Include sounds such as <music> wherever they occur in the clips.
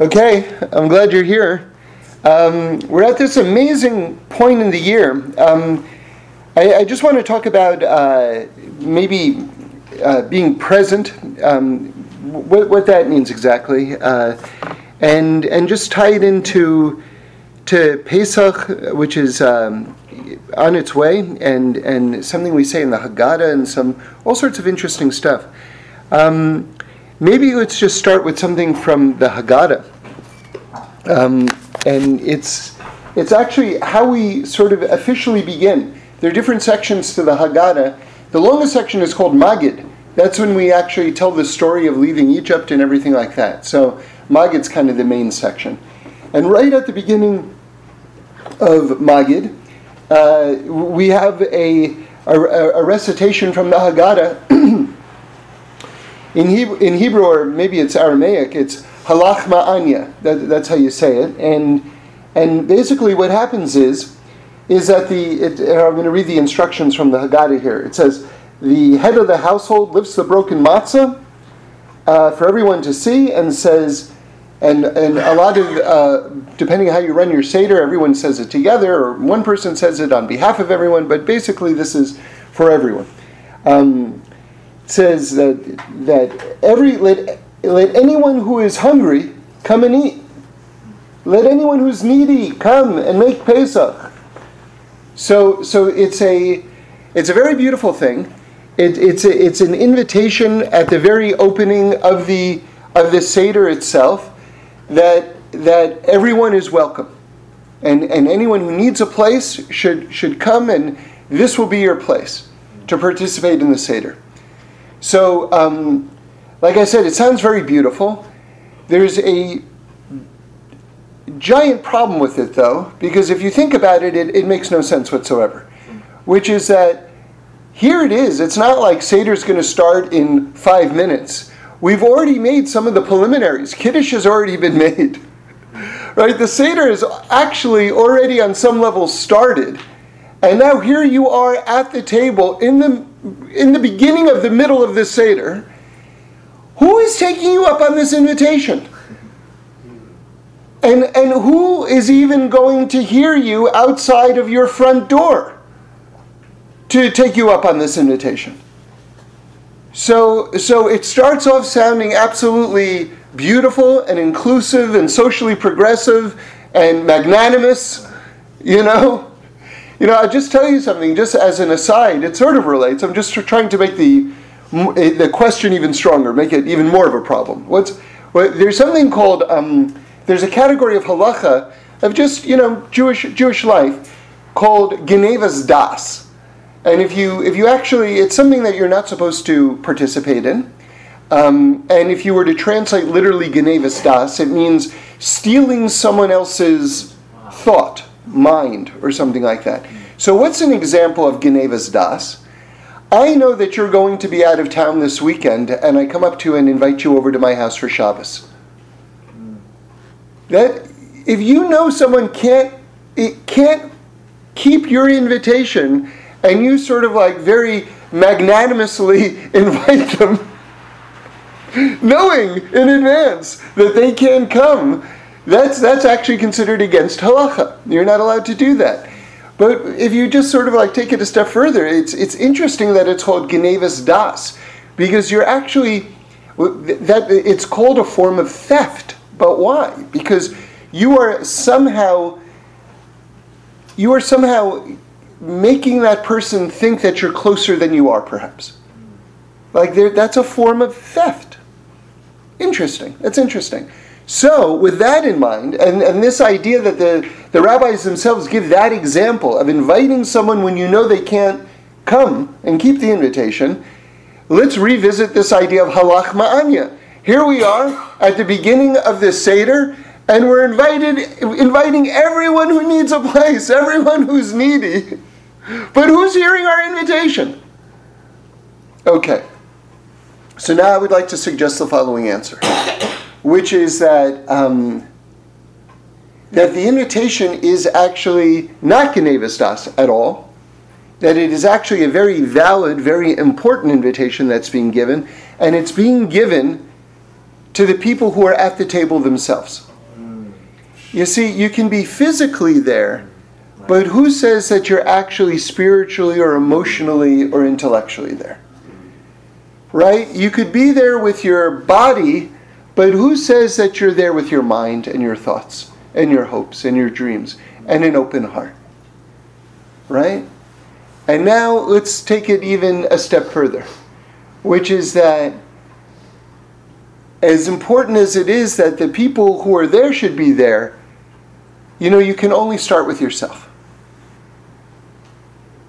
Okay, I'm glad you're here. Um, we're at this amazing point in the year. Um, I, I, just want to talk about uh, maybe uh, being present, um, what, what, that means exactly, uh, and and just tie it into to Pesach, which is um, on its way, and and something we say in the Haggadah, and some all sorts of interesting stuff. Um, maybe let's just start with something from the Haggadah. Um, and it's, it's actually how we sort of officially begin. There are different sections to the Haggadah. The longest section is called Magid. That's when we actually tell the story of leaving Egypt and everything like that. So Magid's kind of the main section. And right at the beginning of Magid, uh, we have a, a, a, recitation from the Haggadah. <clears throat> in, Hebrew, in Hebrew, or maybe it's Aramaic, it's ha lachma anya. That, that's how you say it. And and basically, what happens is is that the it, I'm going to read the instructions from the Haggadah here. It says the head of the household lifts the broken matzah uh, for everyone to see, and says. And, and a lot of, uh, depending on how you run your Seder, everyone says it together, or one person says it on behalf of everyone, but basically this is for everyone. Um, says that, that every, let, let anyone who is hungry come and eat. Let anyone who's needy come and make Pesach. So, so it's a, it's a very beautiful thing. It, it's, a, it's an invitation at the very opening of the, of the Seder itself that, that everyone is welcome. And, and anyone who needs a place should, should come, and this will be your place to participate in the Seder. So, um, like I said, it sounds very beautiful. There's a giant problem with it, though, because if you think about it, it, it makes no sense whatsoever. Which is that here it is. It's not like Seder's going to start in five minutes. We've already made some of the preliminaries. Kiddush has already been <laughs> made. Right? The Seder is actually already on some level started. And now here you are at the table in the in the beginning of the middle of the Seder who is taking you up on this invitation? And, and who is even going to hear you outside of your front door to take you up on this invitation? So, so it starts off sounding absolutely beautiful and inclusive and socially progressive and magnanimous, you know. You know, I'll just tell you something, just as an aside, it sort of relates. I'm just trying to make the Eh, the question even stronger, make it even more of a problem. What's there's something called um, there's a category of halacha of just you know Jewish Jewish life called genevas das, and if you if you actually it's something that you're not supposed to participate in. Um, and if you were to translate literally genevas das, it means stealing someone else's thought, mind, or something like that. So, what's an example of genevas das? I know that you're going to be out of town this weekend, and I come up to you and invite you over to my house for Shabbos. That if you know someone can't it can't keep your invitation, and you sort of like very magnanimously <laughs> invite them, <laughs> knowing in advance that they can't come, that's that's actually considered against halacha. You're not allowed to do that. But if you just sort of like take it a step further, it's, it's interesting that it's called Genevas Das, because you're actually, that it's called a form of theft. But why? Because you are somehow, you are somehow making that person think that you're closer than you are, perhaps. Like that's a form of theft. Interesting. That's interesting. So, with that in mind, and, and this idea that the, the rabbis themselves give that example of inviting someone when you know they can't come and keep the invitation, let's revisit this idea of ha lachma anya. Here we are at the beginning of this Seder, and we're invited, inviting everyone who needs a place, <laughs> everyone who's needy. But who's hearing our invitation? Okay. So now I would like to suggest the following answer which is that um, that the invitation is actually not Genevas Das at all, that it is actually a very valid, very important invitation that's being given, and it's being given to the people who are at the table themselves. You see, you can be physically there, but who says that you're actually spiritually or emotionally or intellectually there? Right? You could be there with your body, but who says that you're there with your mind and your thoughts and your hopes and your dreams and an open heart? Right? And now let's take it even a step further, which is that as important as it is that the people who are there should be there, you know, you can only start with yourself.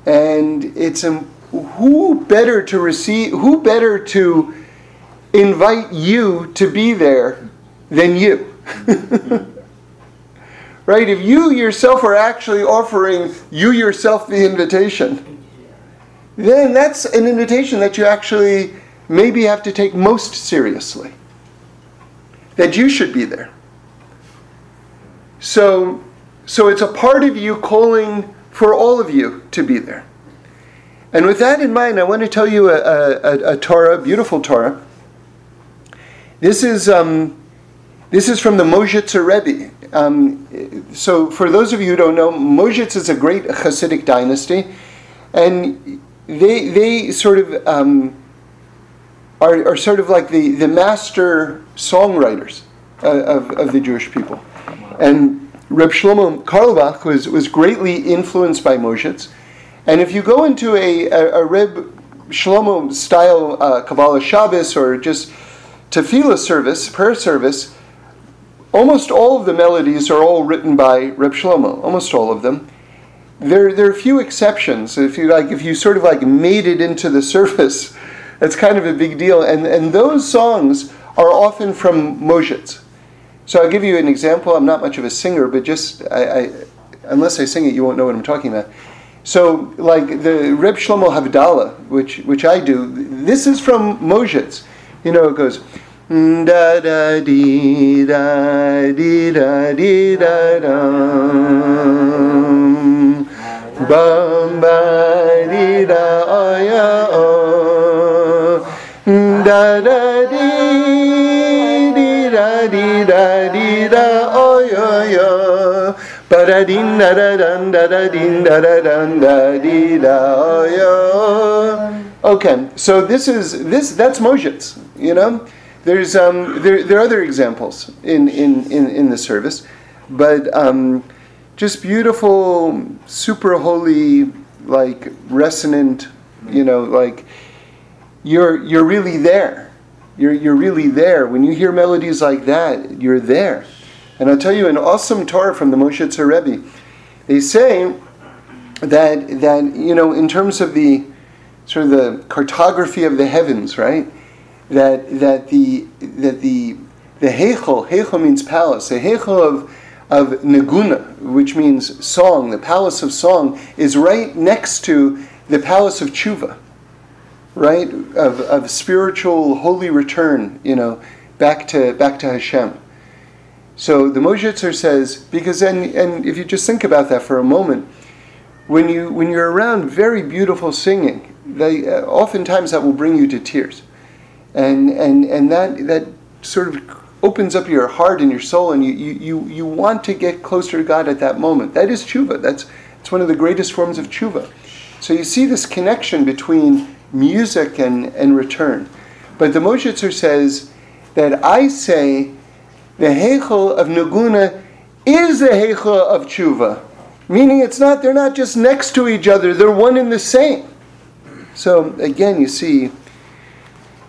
And it's who better to receive, who better to invite you to be there than you? <laughs> right? If you yourself are actually offering you yourself the invitation, then that's an invitation that you actually maybe have to take most seriously. That you should be there. So, so it's a part of you calling for all of you to be there. And with that in mind, I want to tell you a, a, a Torah, beautiful Torah. This is um, this is from the Mozhitzer Rebbe. Um, so, for those of you who don't know, Mozhitz is a great Hasidic dynasty, and they they sort of um, are, are sort of like the, the master songwriters uh, of, of the Jewish people. And Reb Shlomo Carlebach was, was greatly influenced by Mozhitz. And if you go into a, a, a Reb Shlomo style uh, Kabbalas Shabbos or just tefillah service, prayer service, almost all of the melodies are all written by Reb Shlomo, almost all of them. There, there are a few exceptions. If you like, if you sort of like made it into the <laughs> service, that's kind of a big deal. And, and those songs are often from Mozhitz. So I'll give you an example. I'm not much of a singer, but just I, I, unless I sing it, you won't know what I'm talking about. So, like the Reb Shlomo Havdalah, which which I do, this is from Mozhitz. You know, it goes da da dee da dee da dee da dum bum ba dee da oh ya oh da da dee dee da dee da dee da oh yo yo ba da dee da da dun da da dee da da dun da dee da oh yo Okay, so this is this that's Mozhitz, you know. There's um, there, there are other examples in, in, in, in the service, but um, just beautiful, super holy, like resonant, you know, like you're you're really there. You're you're really there. When you hear melodies like that, you're there. And I'll tell you an awesome Torah from the Mozhitzer Rebbe. They say that that you know in terms of the sort of the cartography of the heavens, right? That that the that the the heichel heichel means palace. The heichel of of Negina, which means song, the palace of song, is right next to the palace of Tshuva, right? Of, of spiritual holy return, you know, back to back to Hashem. So the Mozhitzer says, because then, and if you just think about that for a moment, when you when you're around very beautiful singing, they uh, oftentimes that will bring you to tears, and and and that that sort of opens up your heart and your soul, and you you you, want to get closer to God at that moment. That is tshuva. That's it's one of the greatest forms of tshuva. So you see this connection between music and and return, but the Mozhitzer says that I say the heichel of negina is the heichel of tshuva meaning it's not they're not just next to each other they're one and the same so again you see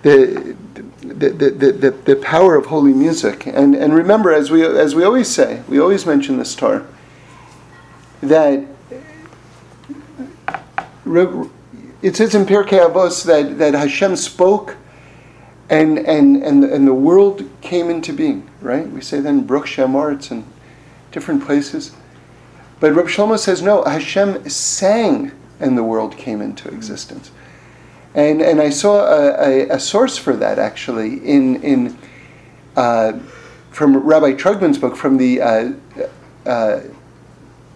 the the, the, the, the power of holy music and, and remember as we as we always say we always mention this Torah that it says in Pirkei Avos that, that Hashem spoke and, and, and, and the world came into being, right? We say that in Baruch She'amar and different places. But Reb Shlomo says, no, Hashem sang and the world came into existence. And, and I saw a, a, a source for that actually in, in uh, from Rabbi Trugman's book, from the uh, uh,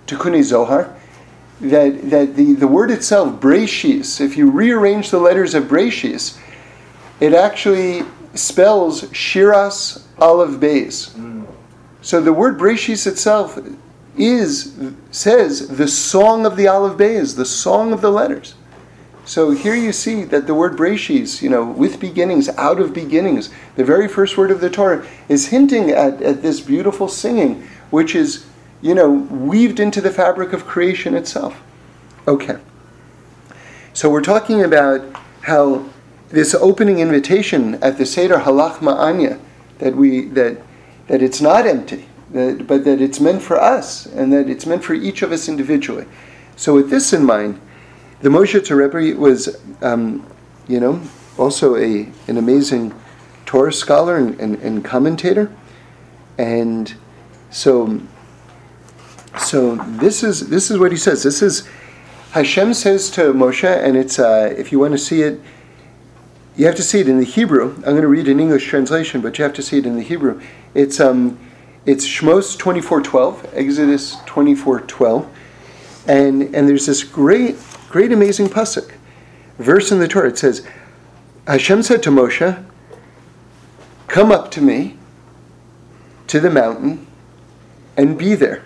Tikkunei Zohar, that, that the, the word itself, Breishis, if you rearrange the letters of Breishis, it actually spells Shiras Aleph Beis. So the word Breshis itself is says the song of the Aleph Beis, the song of the letters. So here you see that the word Breshis, you know, with beginnings, out of beginnings, the very first word of the Torah, is hinting at, at this beautiful singing, which is, you know, weaved into the fabric of creation itself. Okay. So we're talking about how this opening invitation at the Seder Ha Lachma Anya, that we that that it's not empty, that, but that it's meant for us, and that it's meant for each of us individually. So with this in mind, the Moshe Rebbe was, um, you know, also a an amazing Torah scholar and, and, and commentator, and so so this is this is what he says. This is Hashem says to Moshe, and it's uh, if you want to see it, you have to see it in the Hebrew. I'm going to read an English translation, but you have to see it in the Hebrew. It's um, it's Shmos 24:12, Exodus 24:12, and and there's this great Great, amazing pasuk. Verse in the Torah. It says, Hashem said to Moshe, Come up to me to the mountain and be there.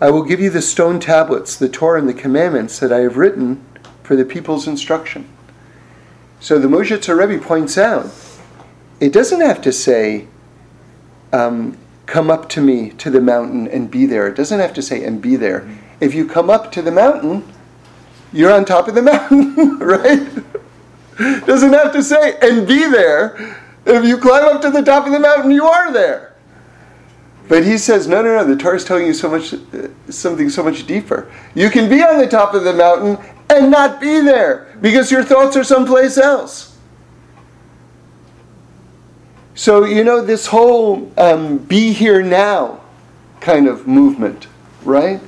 I will give you the stone tablets, the Torah, and the commandments that I have written for the people's instruction. So the Moshe Rebbe points out, it doesn't have to say, um, come up to me to the mountain and be there. It doesn't have to say, and be there. If you come up to the mountain, you're on top of the <laughs> mountain, right? Doesn't have to say, and be there. If you climb up to the top of the mountain, you are there. But he says, no, no, no, the Torah is telling you so much, uh, something so much deeper. You can be on the top of the mountain and not be there because your thoughts are someplace else. So, you know, this whole um, be here now kind of movement, right?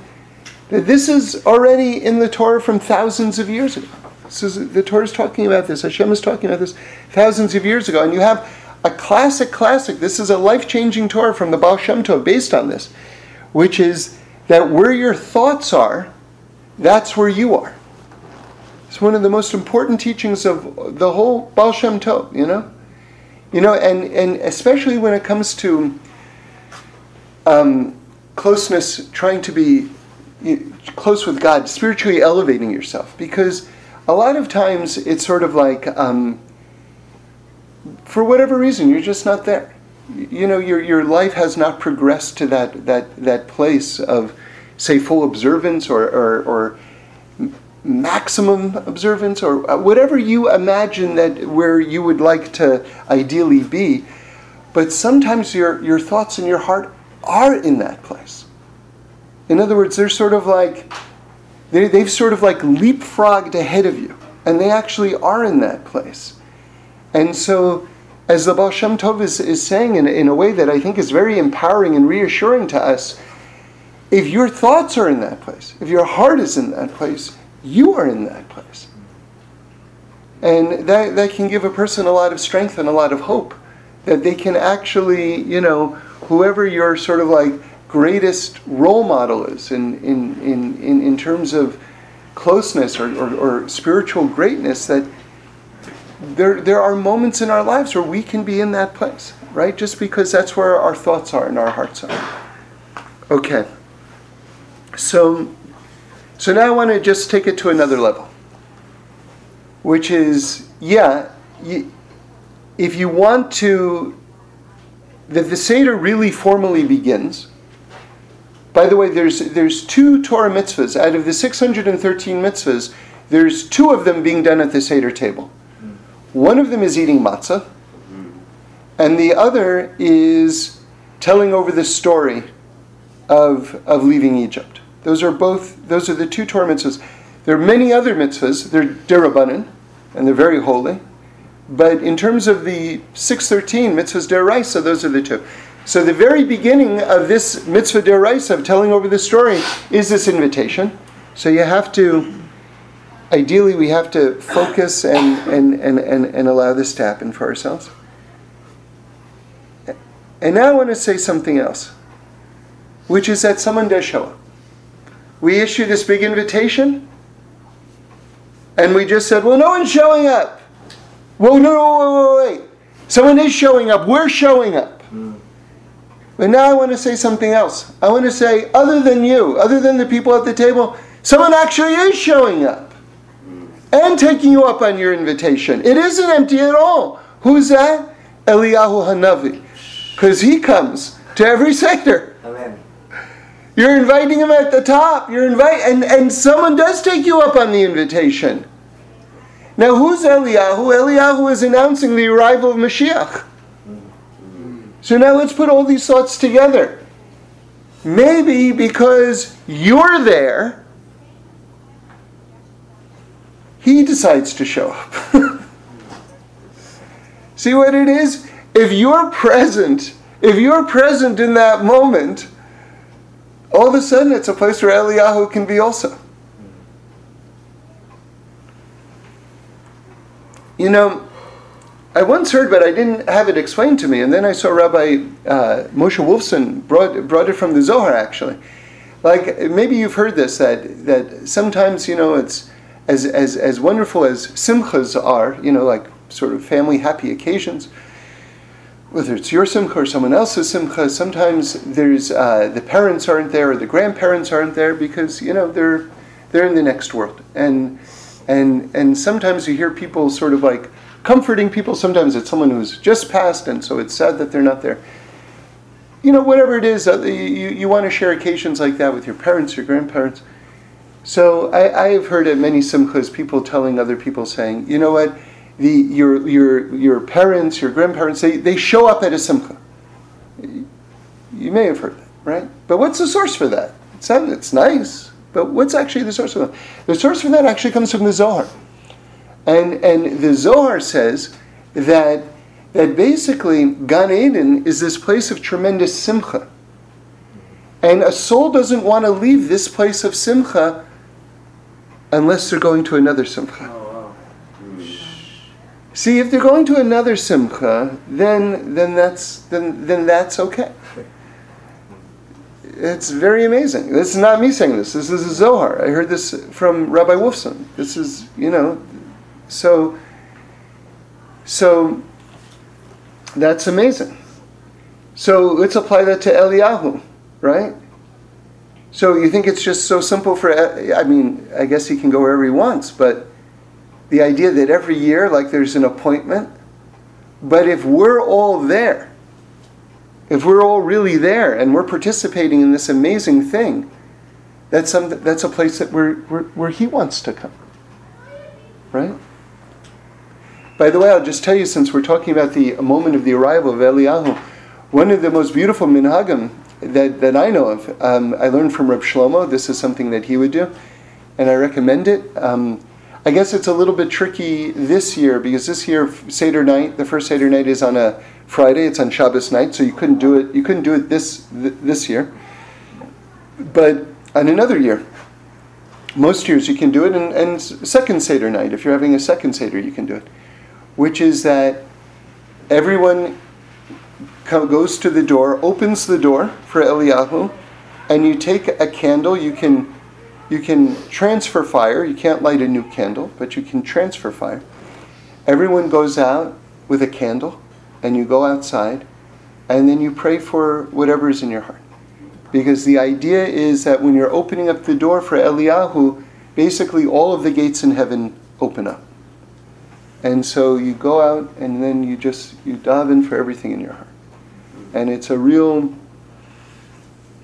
This is already in the Torah from thousands of years ago. This is, the Torah is talking about this. Hashem is talking about this thousands of years ago. And you have a classic, classic. This is a life changing Torah from the Baal Shem Tov based on this, which is that where your thoughts are, that's where you are. It's one of the most important teachings of the whole Baal Shem Tov, you know? You know, and, and especially when it comes to um, closeness, trying to be close with God, spiritually elevating yourself. Because a lot of times it's sort of like, um, for whatever reason, you're just not there. You know, your, your life has not progressed to that, that, that place of, say, full observance or, or, or maximum observance or uh, whatever you imagine that where you would like to ideally be. But sometimes your, your thoughts and your heart are in that place. In other words, they're sort of like, they, they've sort of like leapfrogged ahead of you. And they actually are in that place. And so, as the Baal Shem Tov is, is saying in, in a way that I think is very empowering and reassuring to us, if your thoughts are in that place, if your heart is in that place, you are in that place. And that, that can give a person a lot of strength and a lot of hope that they can actually, you know, whoever you're sort of like greatest role model is in, in, in, in, in terms of closeness or, or, or spiritual greatness that there, there are moments in our lives where we can be in that place, right? Just because that's where our thoughts are and our hearts are. Okay. So, so now I want to just take it to another level, which is, yeah, you, if you want to, that the Seder really formally begins, by the way, there's, there's two Torah mitzvahs. Out of the 613 mitzvahs, there's two of them being done at the Seder table. One of them is eating matzah, and the other is telling over the story of, of leaving Egypt. Those are both, those are the two Torah mitzvahs. There are many other mitzvahs, they're derabanan, and they're very holy. But in terms of the 613 mitzvahs deraisa, those are the two. So the very beginning of this mitzvah deraisa of telling over the story is this invitation. So you have to, ideally, we have to focus and, and, and, and, and allow this to happen for ourselves. And now I want to say something else, which is that someone does show up. We issue this big invitation, and we just said, well, no one's showing up. No, no, wait, wait, wait. Someone is showing up. We're showing up. But now I want to say something else. I want to say, other than you, other than the people at the table, someone actually is showing up and taking you up on your invitation. It isn't empty at all. Who's that? Eliyahu Hanavi. Because he comes to every <laughs> Seder. Amen. You're inviting him at the top. You're invite and, and someone does take you up on the invitation. Now who's Eliyahu? Eliyahu is announcing the arrival of Mashiach. So now let's put all these thoughts together. Maybe because you're there, he decides to show up. <laughs> See what it is? If you're present, if you're present in that moment, all of a sudden it's a place where Eliyahu can be also. You know, I once heard, but I didn't have it explained to me, and then I saw Rabbi uh, Moshe Wolfson brought, brought it from the Zohar actually. Like maybe you've heard this that that sometimes you know it's as as as wonderful as simchas are, you know, like sort of family happy occasions. Whether it's your simcha or someone else's simcha, sometimes there's uh, the parents aren't there or the grandparents aren't there because you know they're they're in the next world, and and and sometimes you hear people sort of like comforting people. Sometimes it's someone who's just passed, and so it's sad that they're not there. You know, whatever it is, uh, you, you want to share occasions like that with your parents, your grandparents. So I, I have heard at many simchas people telling other people saying, you know what, the, your, your, your parents, your grandparents, they, they show up at a simcha. You may have heard that, right? But what's the source for that? It's, it's nice, but what's actually the source for that? The source for that actually comes from the Zohar. And, and the Zohar says that, that basically Gan Eden is this place of tremendous simcha. And a soul doesn't want to leave this place of simcha unless they're going to another simcha. Oh, wow. See, if they're going to another simcha, then then that's then then that's okay. It's very amazing. This is not me saying this. This is a Zohar. I heard this from Rabbi Wolfson. This is you know so, so that's amazing. So let's apply that to Eliyahu, right? So you think it's just so simple for, I mean, I guess he can go wherever he wants, but the idea that every year, like there's an appointment, but if we're all there, if we're all really there and we're participating in this amazing thing, that's, some, that's a place that where, where, where he wants to come. Right? By the way, I'll just tell you, since we're talking about the moment of the arrival of Eliyahu, one of the most beautiful minhagim that, that I know of, um, I learned from Reb Shlomo. This is something that he would do, and I recommend it. Um, I guess it's a little bit tricky this year because this year Seder night, the first Seder night is on a Friday. It's on Shabbos night, so you couldn't do it. You couldn't do it this th- this year. But on another year, most years you can do it, and, and second Seder night, if you're having a second Seder, you can do it which is that everyone goes to the door, opens the door for Eliyahu, and you take a candle. You can you can transfer fire. You can't light a new candle, but you can transfer fire. Everyone goes out with a candle, and you go outside, and then you pray for whatever is in your heart. Because the idea is that when you're opening up the door for Eliyahu, basically all of the gates in heaven open up. And so you go out and then you just you dive in for everything in your heart. And it's a real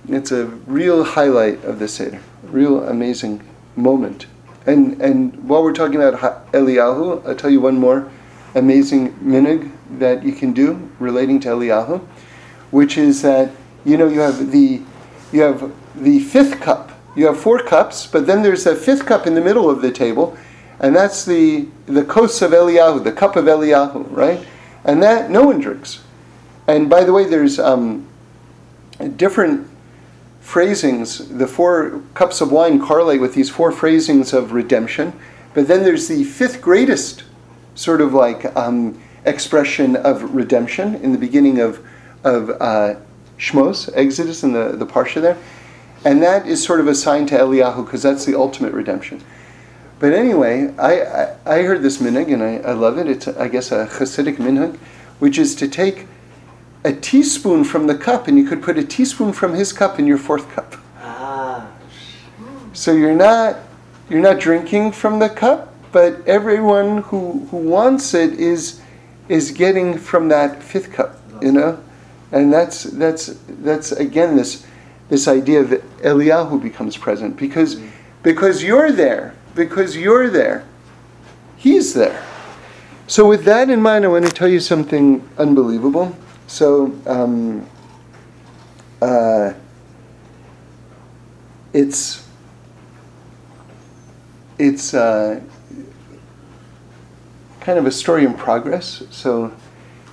it's a real highlight of the Seder. Real amazing moment. And and while we're talking about Eliyahu, I'll tell you one more amazing minhag that you can do relating to Eliyahu, which is that you know you have the you have the fifth cup. You have four cups, but then there's a fifth cup in the middle of the table, and that's the the kos of Eliyahu, the cup of Eliyahu, right? And that no one drinks. And by the way, there's um, different phrasings. The four cups of wine correlate with these four phrasings of redemption, but then there's the fifth greatest sort of like um, expression of redemption in the beginning of of uh, Shmos, Exodus, in the the parsha there, and that is sort of assigned to Eliyahu because that's the ultimate redemption. But anyway, I, I, I heard this minhag and I, I love it. It's, I guess, a Hasidic minhag, which is to take a teaspoon from the cup and you could put a teaspoon from his cup in your fourth cup. Ah. So you're not you're not drinking from the cup, but everyone who, who wants it is is getting from that fifth cup, you know? And that's that's that's again this this idea of Eliyahu becomes present because because you're there, because you're there, he's there. So with that in mind, I want to tell you something unbelievable. So um, uh, it's it's uh, kind of a story in progress. So,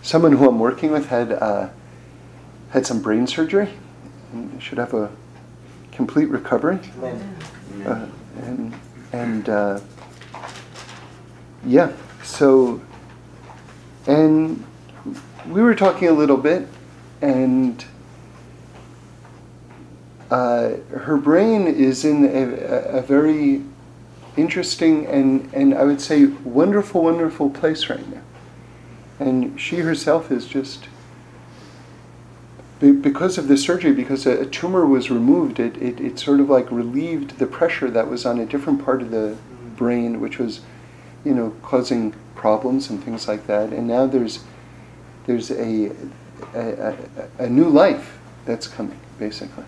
someone who I'm working with had uh, had some brain surgery and should have a complete recovery. Uh, and and uh, yeah, so and we were talking a little bit, and uh, her brain is in a, a, very interesting and, and I would say wonderful, wonderful place right now. And she herself is just, because of the surgery, because a, a tumor was removed, it, it, it sort of like relieved the pressure that was on a different part of the brain, which was, you know, causing problems and things like that. And now there's, there's a, a, a, new life that's coming, basically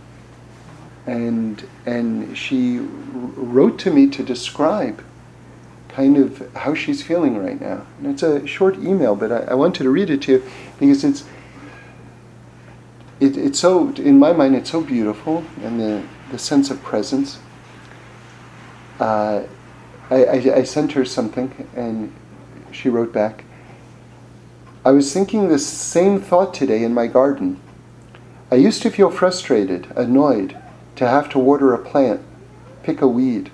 and and she wrote to me to describe kind of how she's feeling right now. And it's a short email, but I, I wanted to read it to you because it's it, it's so in my mind it's so beautiful and the the sense of presence. Uh, I, I, I sent her something and she wrote back. I was thinking the same thought today in my garden. I used to feel frustrated, annoyed, to have to water a plant, pick a weed.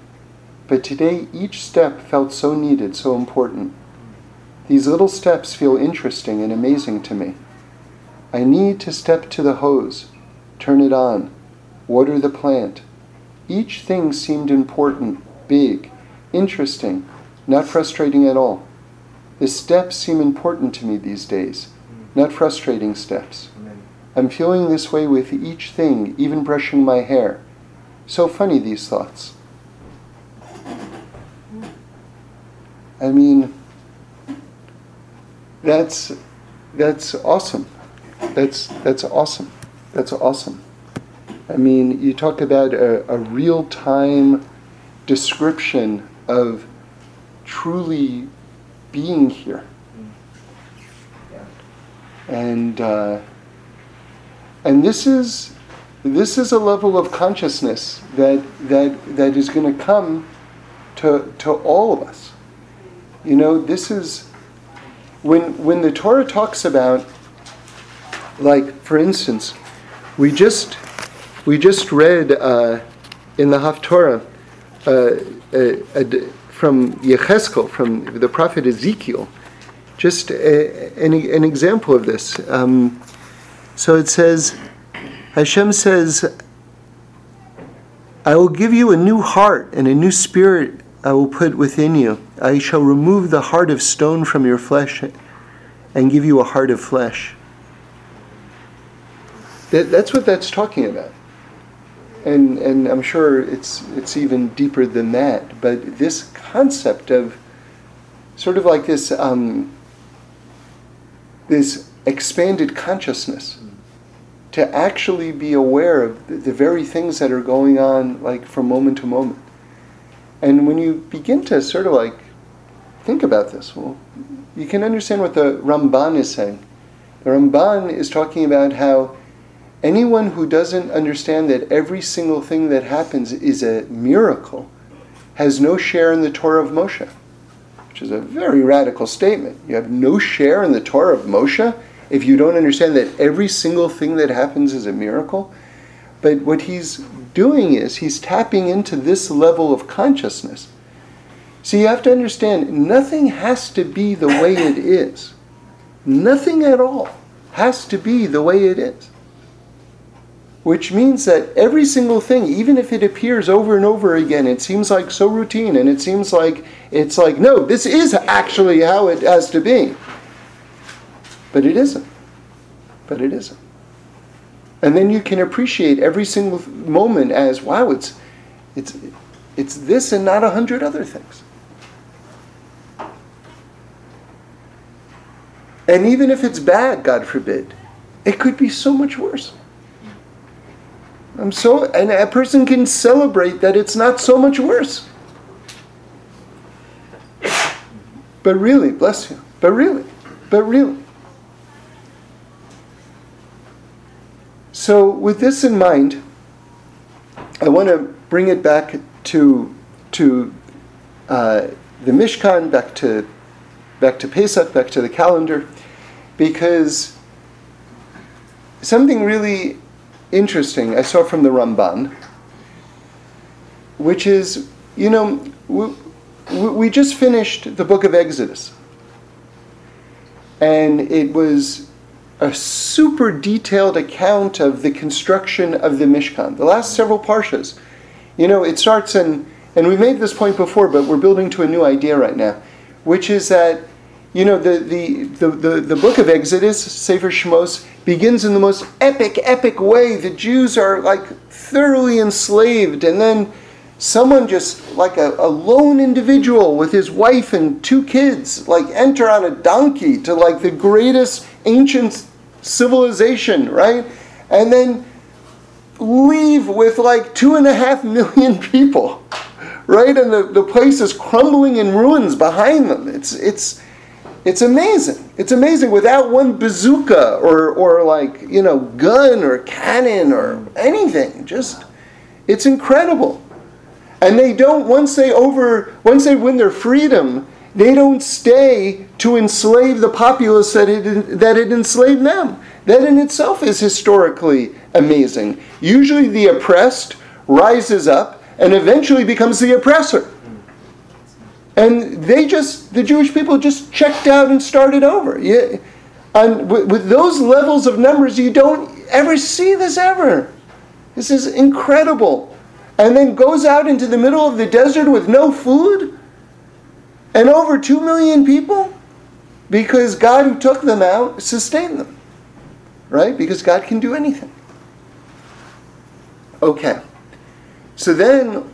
But today each step felt so needed, so important. These little steps feel interesting and amazing to me. I need to step to the hose, turn it on, water the plant. Each thing seemed important, big, interesting, not frustrating at all. The steps seem important to me these days, not frustrating steps. I'm feeling this way with each thing, even brushing my hair. So funny, these thoughts. I mean, that's, that's awesome. That's, that's awesome. That's awesome. I mean, you talk about a, a real time description of truly being here. And, uh, and this is this is a level of consciousness that that that is going to come to to all of us. You know, this is when when the Torah talks about like for instance, we just we just read uh, in the Haftorah uh, from Yecheskel, from the prophet Ezekiel, just a, an, an example of this. Um, so it says, Hashem says, I will give you a new heart and a new spirit I will put within you. I shall remove the heart of stone from your flesh and give you a heart of flesh. That, that's what that's talking about. And, and I'm sure it's, it's even deeper than that. But this concept of sort of like this, um, this expanded consciousness to actually be aware of the, the very things that are going on, like from moment to moment. And when you begin to sort of like think about this, well, you can understand what the Ramban is saying. The Ramban is talking about how anyone who doesn't understand that every single thing that happens is a miracle has no share in the Torah of Moshe, which is a very radical statement. You have no share in the Torah of Moshe if you don't understand that every single thing that happens is a miracle. But what he's doing is he's tapping into this level of consciousness. So you have to understand nothing has to be the way it is. Nothing at all has to be the way it is. Which means that every single thing, even if it appears over and over again, it seems like so routine and it seems like it's like, no, this is actually how it has to be. But it isn't. But it isn't. And then you can appreciate every single moment as, wow, it's, it's, it's this and not a hundred other things. And even if it's bad, God forbid, it could be so much worse. I'm so, and a person can celebrate that it's not so much worse. But really, bless you. But really, but really. So, with this in mind, I want to bring it back to to uh, the Mishkan, back to back to Pesach, back to the calendar, because something really interesting I saw from the Ramban, which is, you know, we, we just finished the book of Exodus. And it was a super detailed account of the construction of the Mishkan. The last several parshas. You know, it starts in, and we made this point before, but we're building to a new idea right now, which is that you know, the, the, the, the, the book of Exodus, Sefer Shmos, begins in the most epic, epic way. The Jews are like thoroughly enslaved, and then someone just like a, a lone individual with his wife and two kids, like enter on a donkey to like the greatest ancient civilization, right? And then leave with like two and a half million <laughs> people, right? And the, the place is crumbling in ruins behind them. It's, it's, it's amazing. It's amazing without one bazooka or, or like, you know, gun or cannon or anything. Just, it's incredible. And they don't, once they over, once they win their freedom, they don't stay to enslave the populace that it, that it enslaved them. That in itself is historically amazing. Usually the oppressed rises up and eventually becomes the oppressor. And they just, the Jewish people just checked out and started over. Yeah, and with, with those levels of numbers, you don't ever see this ever. This is incredible. And then goes out into the middle of the desert with no food and over 2 million people because God, who took them out, sustained them. Right? Because God can do anything. Okay. So then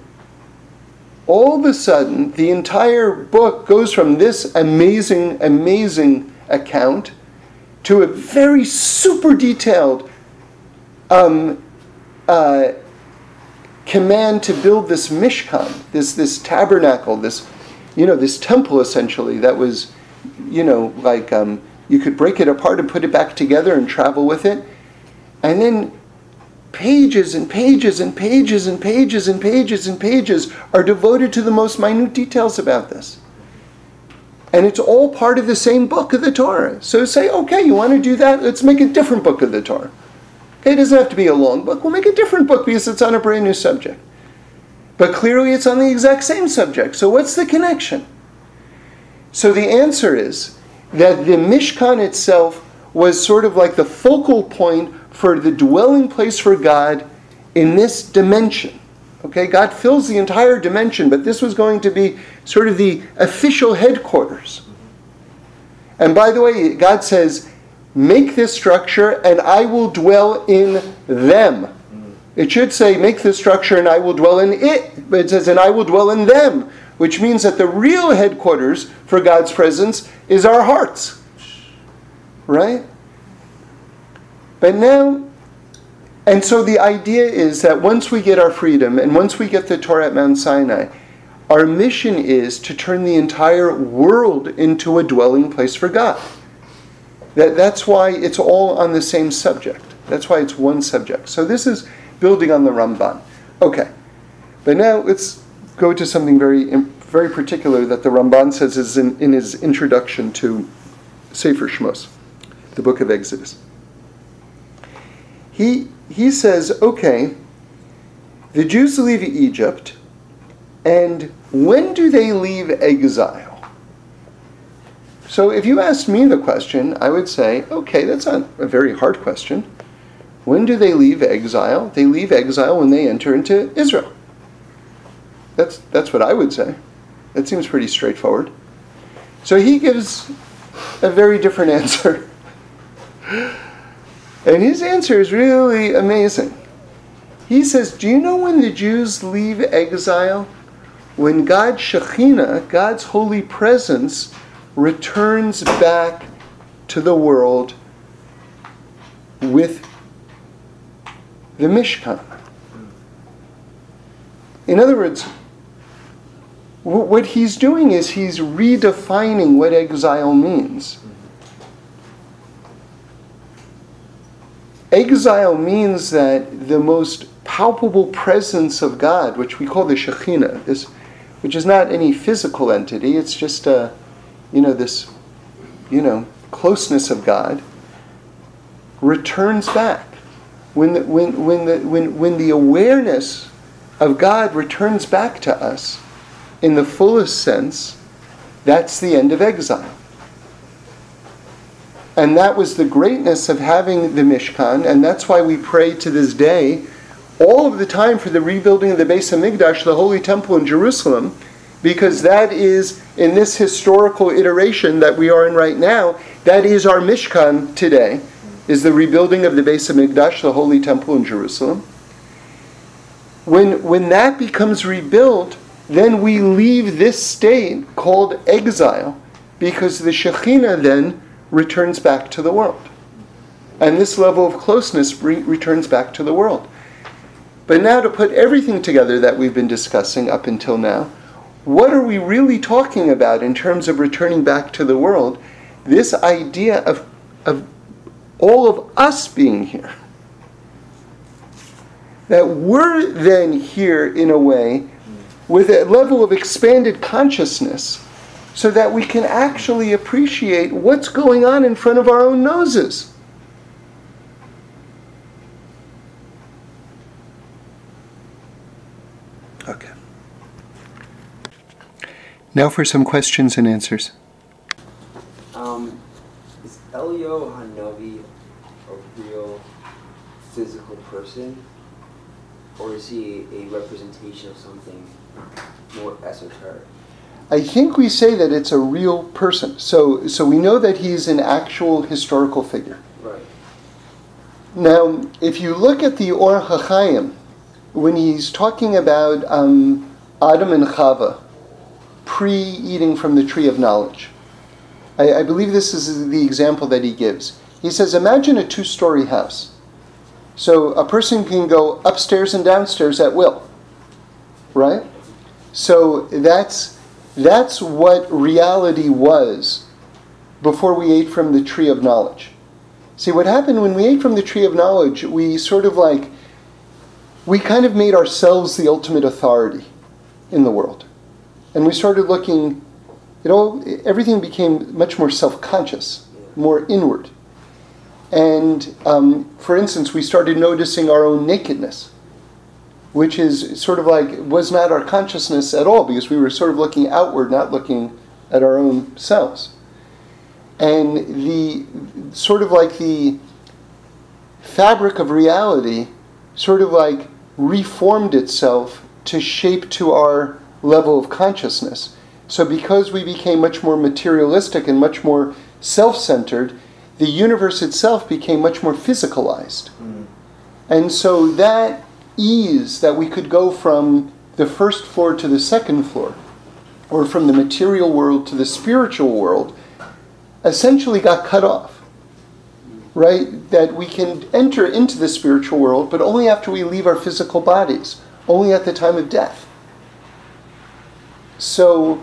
all of a sudden, the entire book goes from this amazing, amazing account to a very super detailed um, uh, command to build this mishkan, this this tabernacle, this you know this temple essentially that was you know like um, you could break it apart and put it back together and travel with it, and then pages and pages and pages and pages and pages and pages are devoted to the most minute details about this. And it's all part of the same book of the Torah. So say, okay, you want to do that? Let's make a different book of the Torah. Okay, it doesn't have to be a long book. We'll make a different book because it's on a brand new subject. But clearly it's on the exact same subject. So what's the connection? So the answer is that the Mishkan itself was sort of like the focal point for the dwelling place for God in this dimension. Okay, God fills the entire dimension, but this was going to be sort of the official headquarters. And by the way, God says, Make this structure and I will dwell in them. It should say, Make this structure and I will dwell in it, but it says, And I will dwell in them, which means that the real headquarters for God's presence is our hearts. Right? But now, and so the idea is that once we get our freedom and once we get the Torah at Mount Sinai, our mission is to turn the entire world into a dwelling place for God. That, that's why it's all on the same subject. That's why it's one subject. So this is building on the Ramban. Okay, but now let's go to something very, very particular that the Ramban says is in, in his introduction to Sefer Shmos, the book of Exodus he, he says, okay, the Jews leave Egypt, and when do they leave exile? So if you asked me the question, I would say, okay, that's not a very hard question. When do they leave exile? They leave exile when they enter into Israel. That's, that's what I would say. That seems pretty straightforward. So he gives a very different <laughs> answer. And his answer is really amazing. He says, Do you know when the Jews leave exile? When God's Shekhinah, God's holy presence, returns back to the world with the Mishkan. In other words, what he's doing is he's redefining what exile means. Exile means that the most palpable presence of God, which we call the Shekhinah, this, which is not any physical entity, it's just a, you know, this, you know, closeness of God, returns back. When the, when, when, the, when, when the awareness of God returns back to us in the fullest sense, that's the end of exile. And that was the greatness of having the Mishkan, and that's why we pray to this day all of the time for the rebuilding of the Beis Hamikdash, the Holy Temple in Jerusalem, because that is, in this historical iteration that we are in right now, that is our Mishkan today, is the rebuilding of the Beis Hamikdash, the Holy Temple in Jerusalem. When, when that becomes rebuilt, then we leave this state called exile, because the Shekhinah then returns back to the world. And this level of closeness re- returns back to the world. But now, to put everything together that we've been discussing up until now, what are we really talking about in terms of returning back to the world? This idea of, of all of us being here. That we're then here in a way with a level of expanded consciousness so that we can actually appreciate what's going on in front of our own noses. Okay. Now for some questions and answers. Um, is Eliyahu Hanavi a real physical person? Or is he a representation of something more esoteric? I think we say that it's a real person. So, so we know that he's an actual historical figure. Right. Now, if you look at the Or HaChaim, when he's talking about um, Adam and Chava pre-eating from the tree of knowledge, I, I believe this is the example that he gives. He says, imagine a two-story house. So a person can go upstairs and downstairs at will, right? So that's that's what reality was before we ate from the tree of knowledge. See, what happened when we ate from the tree of knowledge, we sort of like, we kind of made ourselves the ultimate authority in the world. And we started looking, you know, everything became much more self conscious, more inward. And um, for instance, we started noticing our own nakedness which is sort of like was not our consciousness at all because we were sort of looking outward, not looking at our own selves. And the sort of like the fabric of reality sort of like reformed itself to shape to our level of consciousness. So, because we became much more materialistic and much more self centered, the universe itself became much more physicalized. Mm. And so that ease that we could go from the first floor to the second floor, or from the material world to the spiritual world, essentially got cut off. Right? That we can enter into the spiritual world, but only after we leave our physical bodies, only at the time of death. So,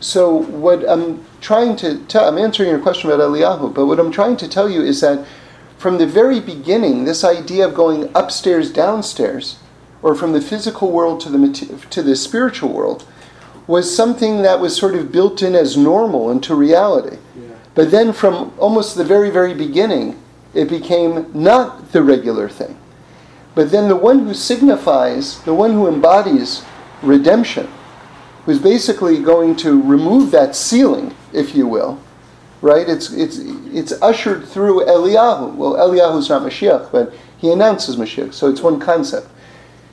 so what I'm trying to tell, I'm answering your question about Eliyahu, but what I'm trying to tell you is that from the very beginning, this idea of going upstairs, downstairs, or from the physical world to the, to the spiritual world, was something that was sort of built in as normal into reality. Yeah. But then, from almost the very, very beginning, it became not the regular thing. But then, the one who signifies, the one who embodies redemption, was basically going to remove that ceiling, if you will, right? It's, it's, it's ushered through Eliyahu. Well, Eliyahu's not Mashiach, but he announces Mashiach, so it's one concept.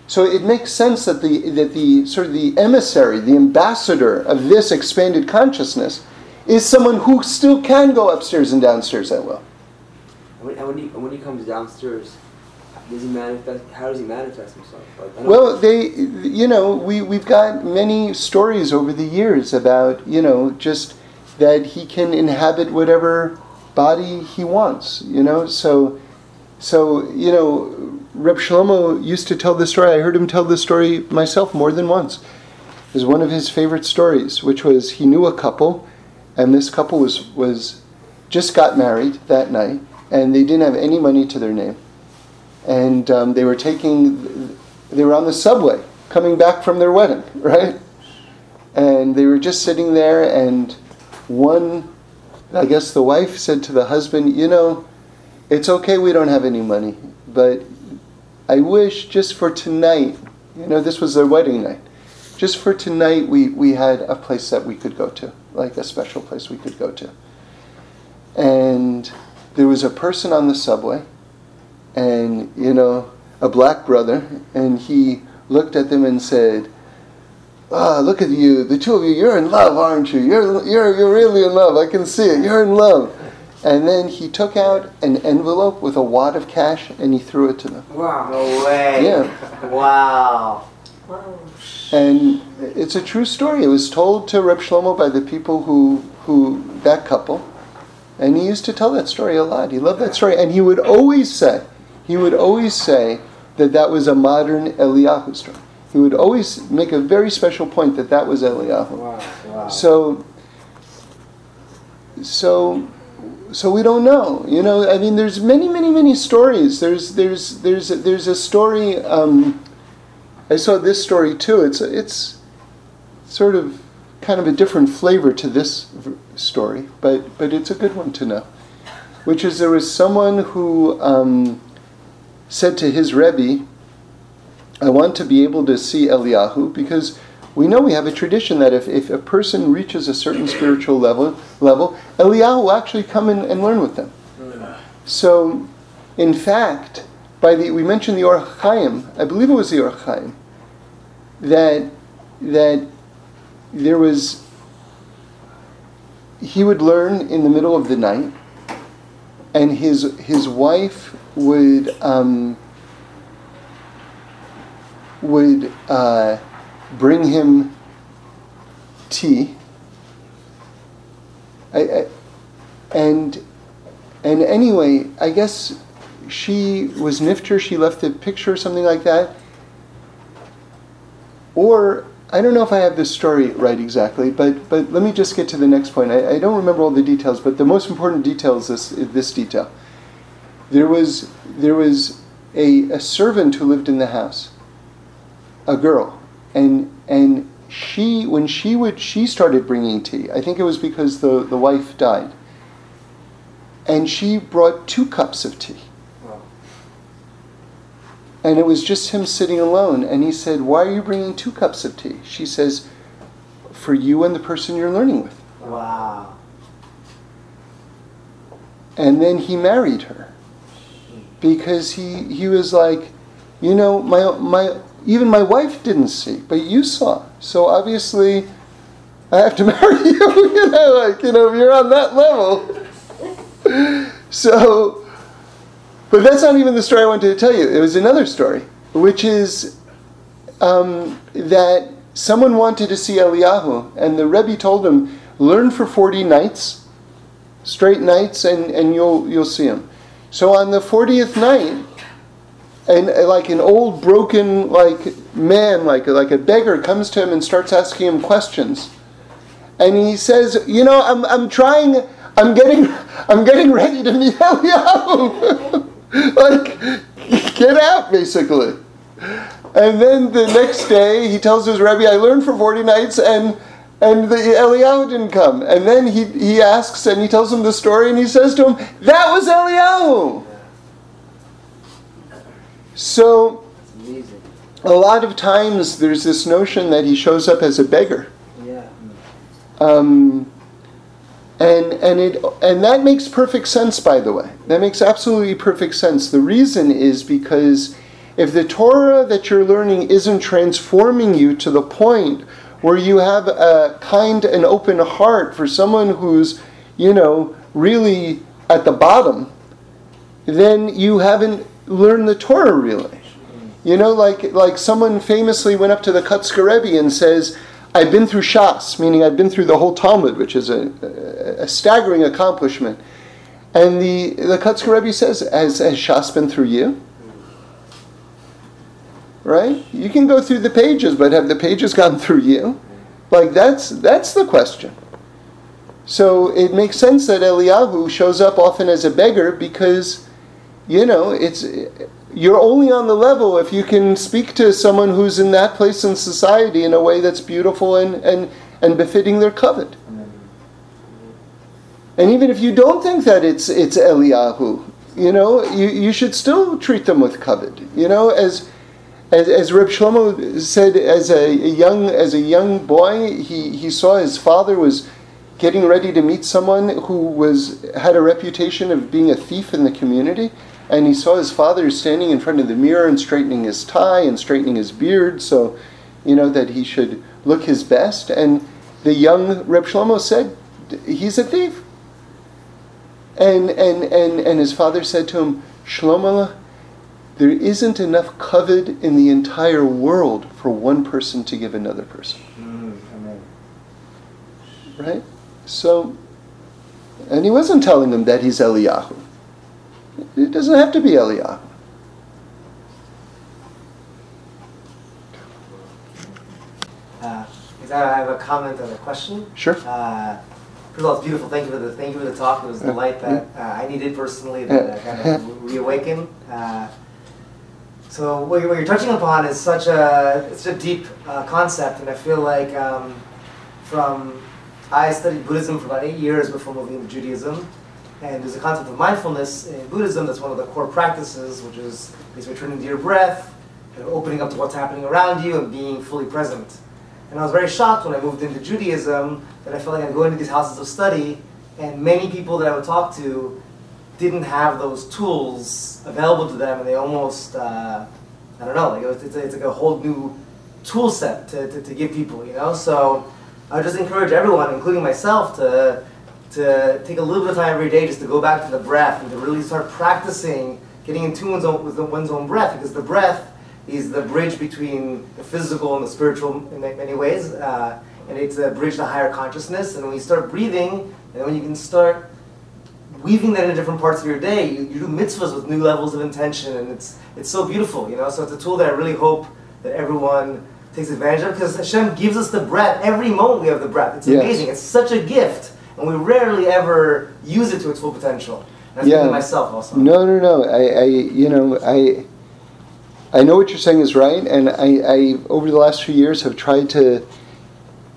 So it makes sense that the, that the sort of the emissary, the ambassador of this expanded consciousness is someone who still can go upstairs and downstairs at will. And when, and when, he, when he comes downstairs, does he manifest? How does he manifest himself? Like, well, they, you know, we we've got many stories over the years about you know just that he can inhabit whatever body he wants. You know, so so you know, Reb Shlomo used to tell this story. I heard him tell this story myself more than once. It was one of his favorite stories, which was he knew a couple, and this couple was was just got married that night, and they didn't have any money to their name and um, they were taking, they were on the subway coming back from their wedding, <laughs> right? And they were just sitting there, and one, I guess the wife said to the husband, You know, it's okay we don't have any money, but I wish just for tonight, you know, this was their wedding night, just for tonight we, we had a place that we could go to, like a special place we could go to. And there was a person on the subway and you know a black brother, and he looked at them and said, "Ah, look at you, the two of you. You're in love, aren't you? You're you're you're really in love. I can see it. You're in love." And then he took out an envelope with a wad of cash and he threw it to them. Wow! No way! Yeah. Wow! And it's a true story. It was told to Reb Shlomo by the people who who that couple, and he used to tell that story a lot. He loved that story, and he would always say, he would always say that that was a modern Eliyahu story. He would always make a very special point that that was Eliyahu. Wow, wow. So, so, so we don't know. You know, I mean, there's many, many, many stories. There's, there's, there's, a, there's a story. Um, I saw this story too. It's, it's sort of kind of a different flavor to this story, but, but it's a good one to know. Which is there was someone who. Um, said to his Rebbe, I want to be able to see Eliyahu because we know we have a tradition that if, if a person reaches a certain spiritual level, level Eliyahu will actually come in and learn with them. So, in fact, by the we mentioned the Or Chaim, I believe it was the Or Chaim, that that there was he would learn in the middle of the night, and his his wife would um, would uh, bring him tea. I, I, and and anyway, I guess she was nifter. She left a picture or something like that. Or I don't know if I have this story right exactly, but but let me just get to the next point. I, I don't remember all the details, but the most important detail is this this detail there was there was a, a servant who lived in the house, a girl, and and she when she would she started bringing tea. I think it was because the the wife died, and she brought two cups of tea. And it was just him sitting alone, and he said, "Why are you bringing two cups of tea?" She says, "For you and the person you're learning with." Wow. And then he married her because he, he was like, you know, my, my, even my wife didn't see, but you saw. So obviously, I have to <laughs> marry you. you know, like, you know, if you're on that level. <laughs> so, but that's not even the story I wanted to tell you. It was another story, which is um, that someone wanted to see Eliyahu, and the Rebbe told him, learn for 40 nights, straight nights, and, and you'll, you'll see him. So on the 40th night, and uh, like an old broken like man, like like a beggar, comes to him and starts asking him questions, and he says, "You know, I'm I'm trying, I'm getting, <laughs> I'm getting ready to meet <laughs> Eliyahu. <laughs> like, get out, basically." And then the next day, he tells his Rebbe, "I learned for 40 nights, and." and the Eliyahu didn't come. And then he, he asks and he tells him the story and he says to him, That was Eliyahu! So, a lot of times there's this notion that he shows up as a beggar. Yeah. Um, And, and, it, and that makes perfect sense, by the way. That makes absolutely perfect sense. The reason is because if the Torah that you're learning isn't transforming you to the point where you have a kind and open heart for someone who's, you know, really at the bottom, then you haven't learned the Torah really. You know, like, like someone famously went up to the Kotzker Rebbe and says, I've been through Shas, meaning I've been through the whole Talmud, which is a, a staggering accomplishment. And the, the Kotzker Rebbe says, has, has Shas been through you? Right? You can go through the pages, but have the pages <laughs> gone through you? Like that's that's the question. So it makes sense that Eliyahu shows up often as a beggar because, you know, it's you're only on the level if you can speak to someone who's in that place in society in a way that's beautiful and, and, and befitting their kavod. And even if you don't think that it's it's Eliyahu, you know, you, you should still treat them with kavod. You know, as as, as Reb Shlomo said, as a, young as a young boy, he, he saw his father was getting ready to meet someone who was had a reputation of being a thief in the community and he saw his father standing in front of the mirror and straightening his tie and straightening his beard so you know that he should look his best. And the young Reb Shlomo said he's a thief. And and and, and his father said to him Shlomo there isn't enough kavod in the entire world for one person to give another person. Mm, right? So and he wasn't telling him that he's Eliyahu it doesn't have to be Eliyahu. Uh, I have a comment and a question. Sure. Uh, first of all, it's beautiful. Thank you for the thank you for the talk. It was the light that uh, I needed personally that kind of reawaken. Uh, so what you're, what you're, touching upon is such a it's a deep uh, concept, and I feel like um, from I studied Buddhism for about eight years before moving into Judaism, and there's a concept of mindfulness in Buddhism that's one of the core practices, which is is returning to your breath, and opening up to what's happening around you, and being fully present. And I was very shocked when I moved into Judaism that I felt like I'd go into these houses of study, and many people that I would talk to didn't have those tools available to them, and they almost, uh, I don't know, like it was, it's, it's like a whole new tool set to, to, to give people, you know? So I would just encourage everyone, including myself, to to take a little bit of time every day just to go back to the breath and to really start practicing getting in tune one's own, with one's own breath because the breath is the bridge between the physical and the spiritual in many ways. Uh, and it's a bridge to higher consciousness. And when you start breathing, and when you can start weaving that in different parts of your day, you, you do mitzvahs with new levels of intention, and it's it's so beautiful, you know. So it's a tool that I really hope that everyone takes advantage of because Hashem gives us the breath every moment. We have the breath. It's yes. amazing. It's such a gift and we rarely ever use it to its full potential. And yeah. myself also. No, no, no. I, I, you know, I, I know what you're saying is right, and I, I over the last few years have tried to,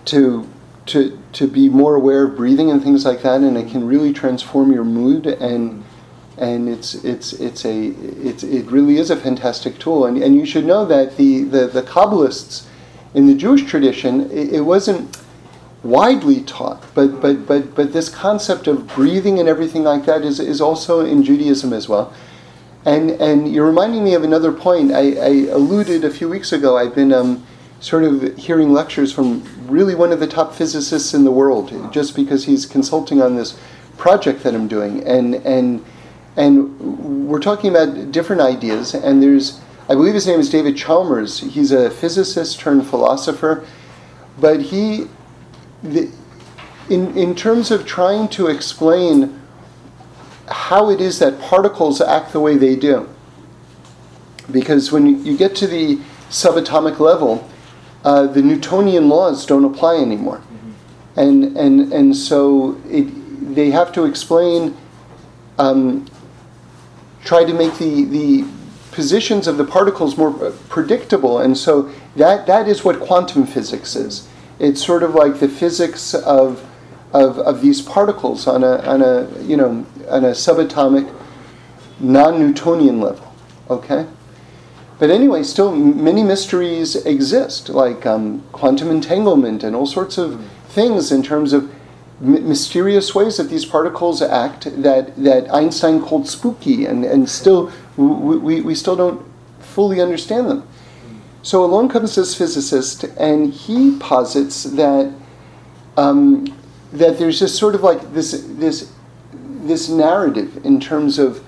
to, to, to be more aware of breathing and things like that, and it can really transform your mood and. And it's it's it's a it's it really is a fantastic tool, and, and you should know that the, the, the Kabbalists in the Jewish tradition, it, it wasn't widely taught, but, but, but, but this concept of breathing and everything like that is, is also in Judaism as well. And, and you're reminding me of another point. I, I alluded a few weeks ago, I've been um, sort of hearing lectures from really one of the top physicists in the world, just because he's consulting on this project that I'm doing. And, and, and we're talking about different ideas, and there's, I believe his name is David Chalmers. He's a physicist turned philosopher, but he the, in, in terms of trying to explain how it is that particles act the way they do, because when you get to the subatomic level, uh, the Newtonian laws don't apply anymore. Mm-hmm. And, and, and so it, they have to explain, um, try to make the, the positions of the particles more predictable. And so that, that is what quantum physics is. It's sort of like the physics of, of, of these particles on a, on a, you know, on a subatomic, non-Newtonian level, okay? But anyway, still many mysteries exist, like um, quantum entanglement and all sorts of things in terms of m- mysterious ways that these particles act that, that Einstein called spooky, and, and still we, we, we still don't fully understand them. So along comes this physicist, and he posits that um, that there's just sort of like this this this narrative in terms of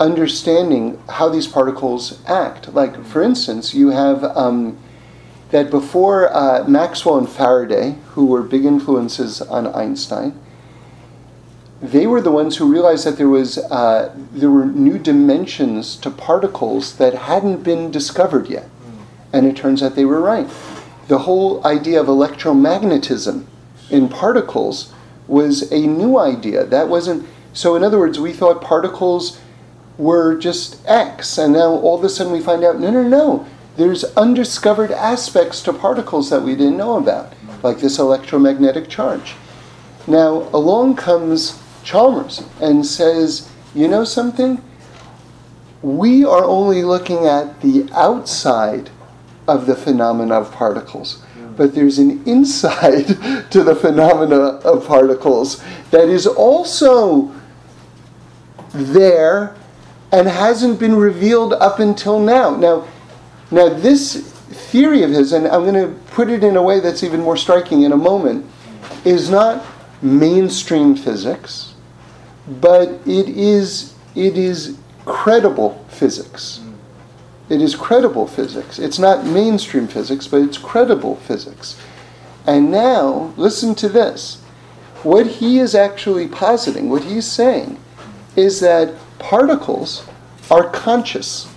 understanding how these particles act. Like, for instance, you have um, that before uh, Maxwell and Faraday, who were big influences on Einstein, they were the ones who realized that there was uh, there were new dimensions to particles that hadn't been discovered yet, and it turns out they were right. The whole idea of electromagnetism in particles was a new idea. That wasn't so. In other words, we thought particles were just X, and now all of a sudden we find out no, no, no. There's undiscovered aspects to particles that we didn't know about, like this electromagnetic charge. Now, along comes Chalmers and says, you know something? We are only looking at the outside of the phenomena of particles. But there's an inside <laughs> to the phenomena of particles that is also there and hasn't been revealed up until now. Now, now this theory of his, and I'm going to put it in a way that's even more striking in a moment, is not mainstream physics, but it is it is credible physics. Mm. It is credible physics. It's not mainstream physics, but it's credible physics. And now, listen to this. What he is actually positing, what he's saying, is that particles are conscious.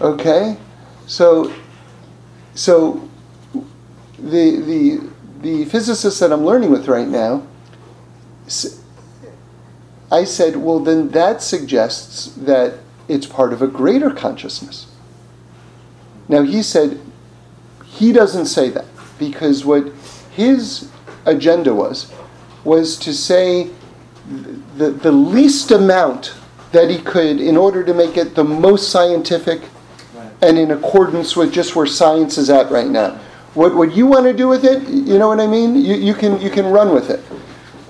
Okay? So so the the the physicist that I'm learning with right now I said, well then that suggests that it's part of a greater consciousness. Now he said he doesn't say that because what his agenda was was to say the, the least amount that he could in order to make it the most scientific Right. and in accordance with just where science is at right now. What, what you want to do with it, you know what I mean? You, you, can, you can run with it.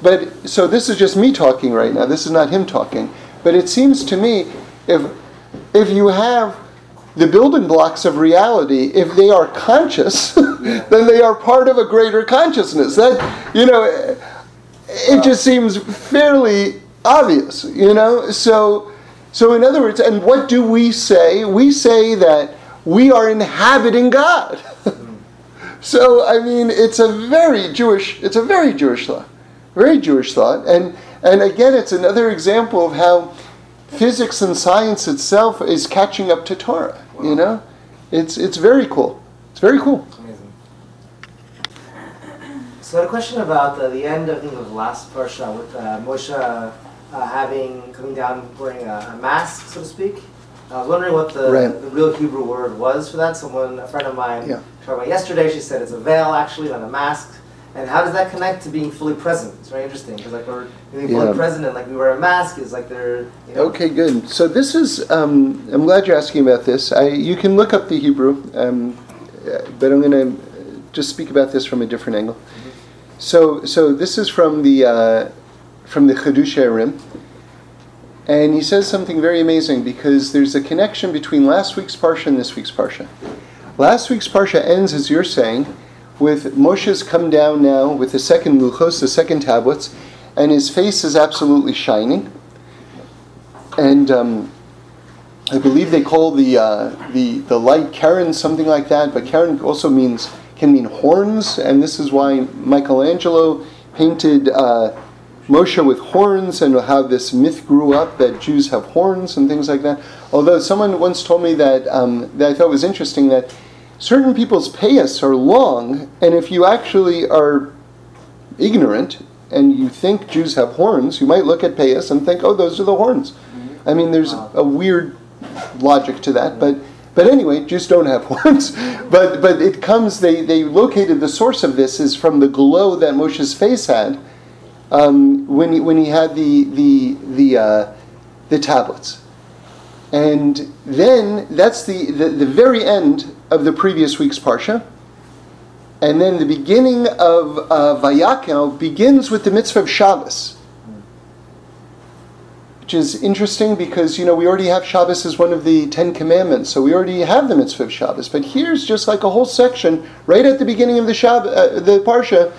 But so this is just me talking right now. This is not him talking. But it seems to me if, if you have the building blocks of reality, if they are conscious, <laughs> then they are part of a greater consciousness. That, you know, it just seems fairly obvious, you know? So, so in other words, and what do we say? We say that we are inhabiting God. <laughs> so, I mean, it's a very Jewish, it's a very Jewish thought, very Jewish thought. And, and again, it's another example of how physics and science itself is catching up to Torah, you know? It's, it's very cool. It's very cool. Amazing. So I had a question about uh, the end, I think, of the last parsha with uh, Moshe uh, having coming down wearing a, a mask, so to speak. I was wondering what the, Right. the real Hebrew word was for that. Someone, a friend of mine, Yeah. talked about yesterday. She said it's a veil, actually, not a mask. And how does that connect to being fully present? It's very interesting because like we're being fully Yeah. present and like we wear a mask is like they're you know, Okay, good. So this is. Um, I'm glad you're asking about this. I, you can look up the Hebrew, um, but I'm going to just speak about this from a different angle. So, so this is from the uh, from the Chidushei HaRim, and he says something very amazing because there's a connection between last week's parsha and this week's parsha. Last week's parsha ends, as you're saying, with Moshe's come down now with the second luchos, the second tablets, and his face is absolutely shining and um, I believe they call the uh, the the light Karen something like that. But Karen also means can mean horns, and this is why Michelangelo painted uh, Moshe with horns, and how this myth grew up that Jews have horns and things like that. Although someone once told me that um, that I thought was interesting that certain people's payas are long, and if you actually are ignorant and you think Jews have horns, you might look at payas and think, oh, those are the horns. I mean, there's a weird logic to that, but but anyway, Jews don't have <laughs> horns. But but it comes. They they located the source of this is from the glow that Moshe's face had um, when he when he had the the the uh, the tablets, and then that's the, the the very end of the previous week's parsha. And then the beginning of uh, Vayakhel begins with the mitzvah of Shabbos. Which is interesting because, you know, we already have Shabbos as one of the Ten Commandments, so we already have the mitzvah of Shabbos. But here's just like a whole section right at the beginning of the, Shab- uh, the Parsha,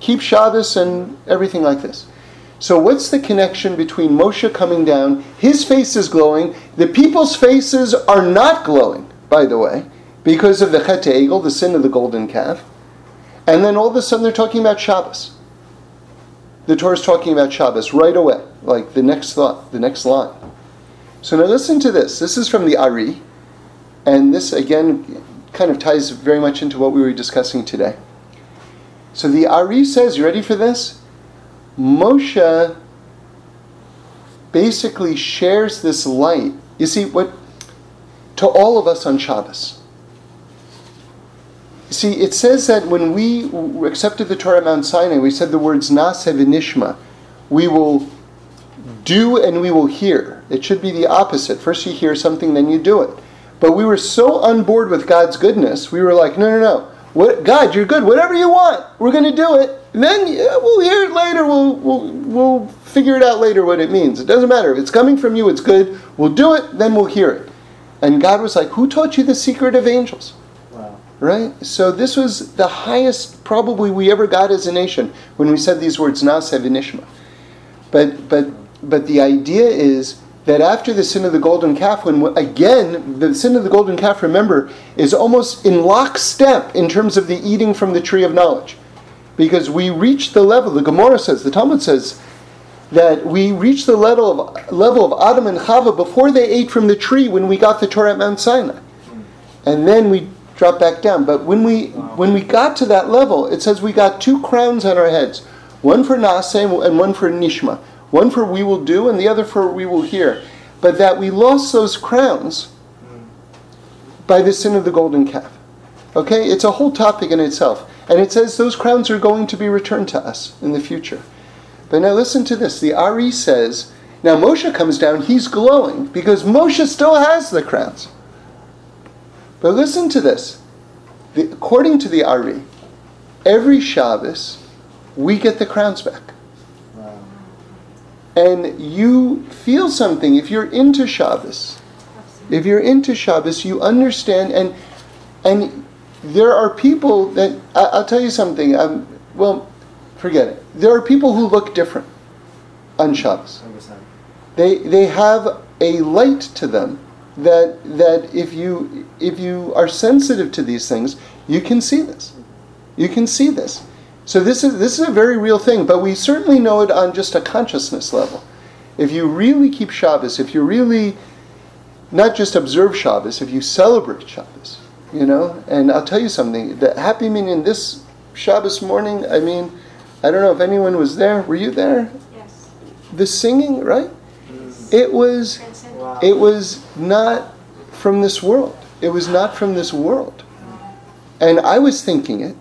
keep Shabbos and everything like this. So, what's the connection between Moshe coming down? His face is glowing. The people's faces are not glowing, by the way, because of the Chet Egel, the sin of the golden calf. And then all of a sudden they're talking about Shabbos. The Torah is talking about Shabbos right away, like the next thought, the next line. So now listen to this. This is from the Ari, and this again kind of ties very much into what we were discussing today. So the Ari says, you ready for this? Moshe basically shares this light. You see, what to all of us on Shabbos. See, it says that when we accepted the Torah at Mount Sinai, we said the words Naseh v'nishma. We will do and we will hear. It should be the opposite. First you hear something, then you do it. But we were so on board with God's goodness, we were like, no, no, no. What, God, you're good. Whatever you want, we're going to do it. And then yeah, we'll hear it later. We'll, we'll, we'll figure it out later what it means. It doesn't matter. If it's coming from you, it's good. We'll do it, then we'll hear it. And God was like, Who taught you the secret of angels? Right? So this was the highest probably we ever got as a nation when we said these words, Naseh v'nishma. But, but, but the idea is that after the sin of the golden calf, when again, the sin of the golden calf, remember, is almost in lockstep in terms of the eating from the tree of knowledge. Because we reach the level, the Gemara says, the Talmud says, that we reached the level of, level of Adam and Chava before they ate from the tree when we got the Torah at Mount Sinai. And then we dropped back down. But when we when we got to that level, it says we got two crowns on our heads. One for Naseh and one for Nishma. One for we will do and the other for we will hear. But that we lost those crowns by the sin of the golden calf. Okay? It's a whole topic in itself. And it says those crowns are going to be returned to us in the future. But now listen to this. The Ari says, now Moshe comes down, he's glowing because Moshe still has the crowns. But listen to this. The, according to the Ari, every Shabbos we get the crowns back. Wow. And you feel something if you're into Shabbos. If you're into Shabbos, you understand and and there are people that I, I'll tell you something. Um, well, forget it. There are people who look different on Shabbos. 100%. They they have a light to them that that if you if you are sensitive to these things, you can see this. You can see this. So this is this is a very real thing, but we certainly know it on just a consciousness level. If you really keep Shabbos, if you really not just observe Shabbos, if you celebrate Shabbos, you know, and I'll tell you something, the Happy Minyan this Shabbos morning, I mean, I don't know if anyone was there. Were you there? Yes. The singing, right? It was. It was not from this world. It was not from this world. And I was thinking it,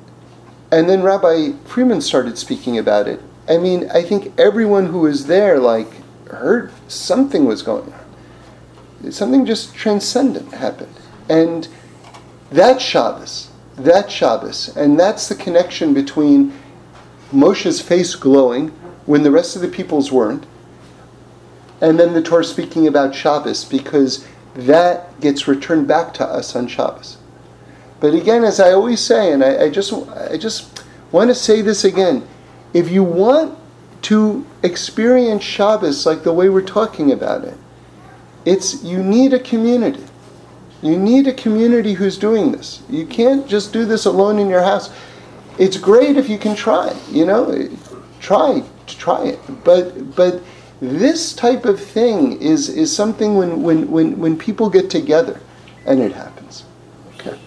and then Rabbi Freeman started speaking about it. I mean, I think everyone who was there like heard something was going on. Something just transcendent happened. And that Shabbos, that Shabbos, and that's the connection between Moshe's face glowing when the rest of the people's weren't, and then the Torah speaking about Shabbos because that gets returned back to us on Shabbos. But again, as I always say, and I, I just I just want to say this again, if you want to experience Shabbos like the way we're talking about it, it's you need a community. You need a community who's doing this. You can't just do this alone in your house. It's great if you can try, you know, try to try it. But but this type of thing is is something when when when, when people get together and it happens. Okay.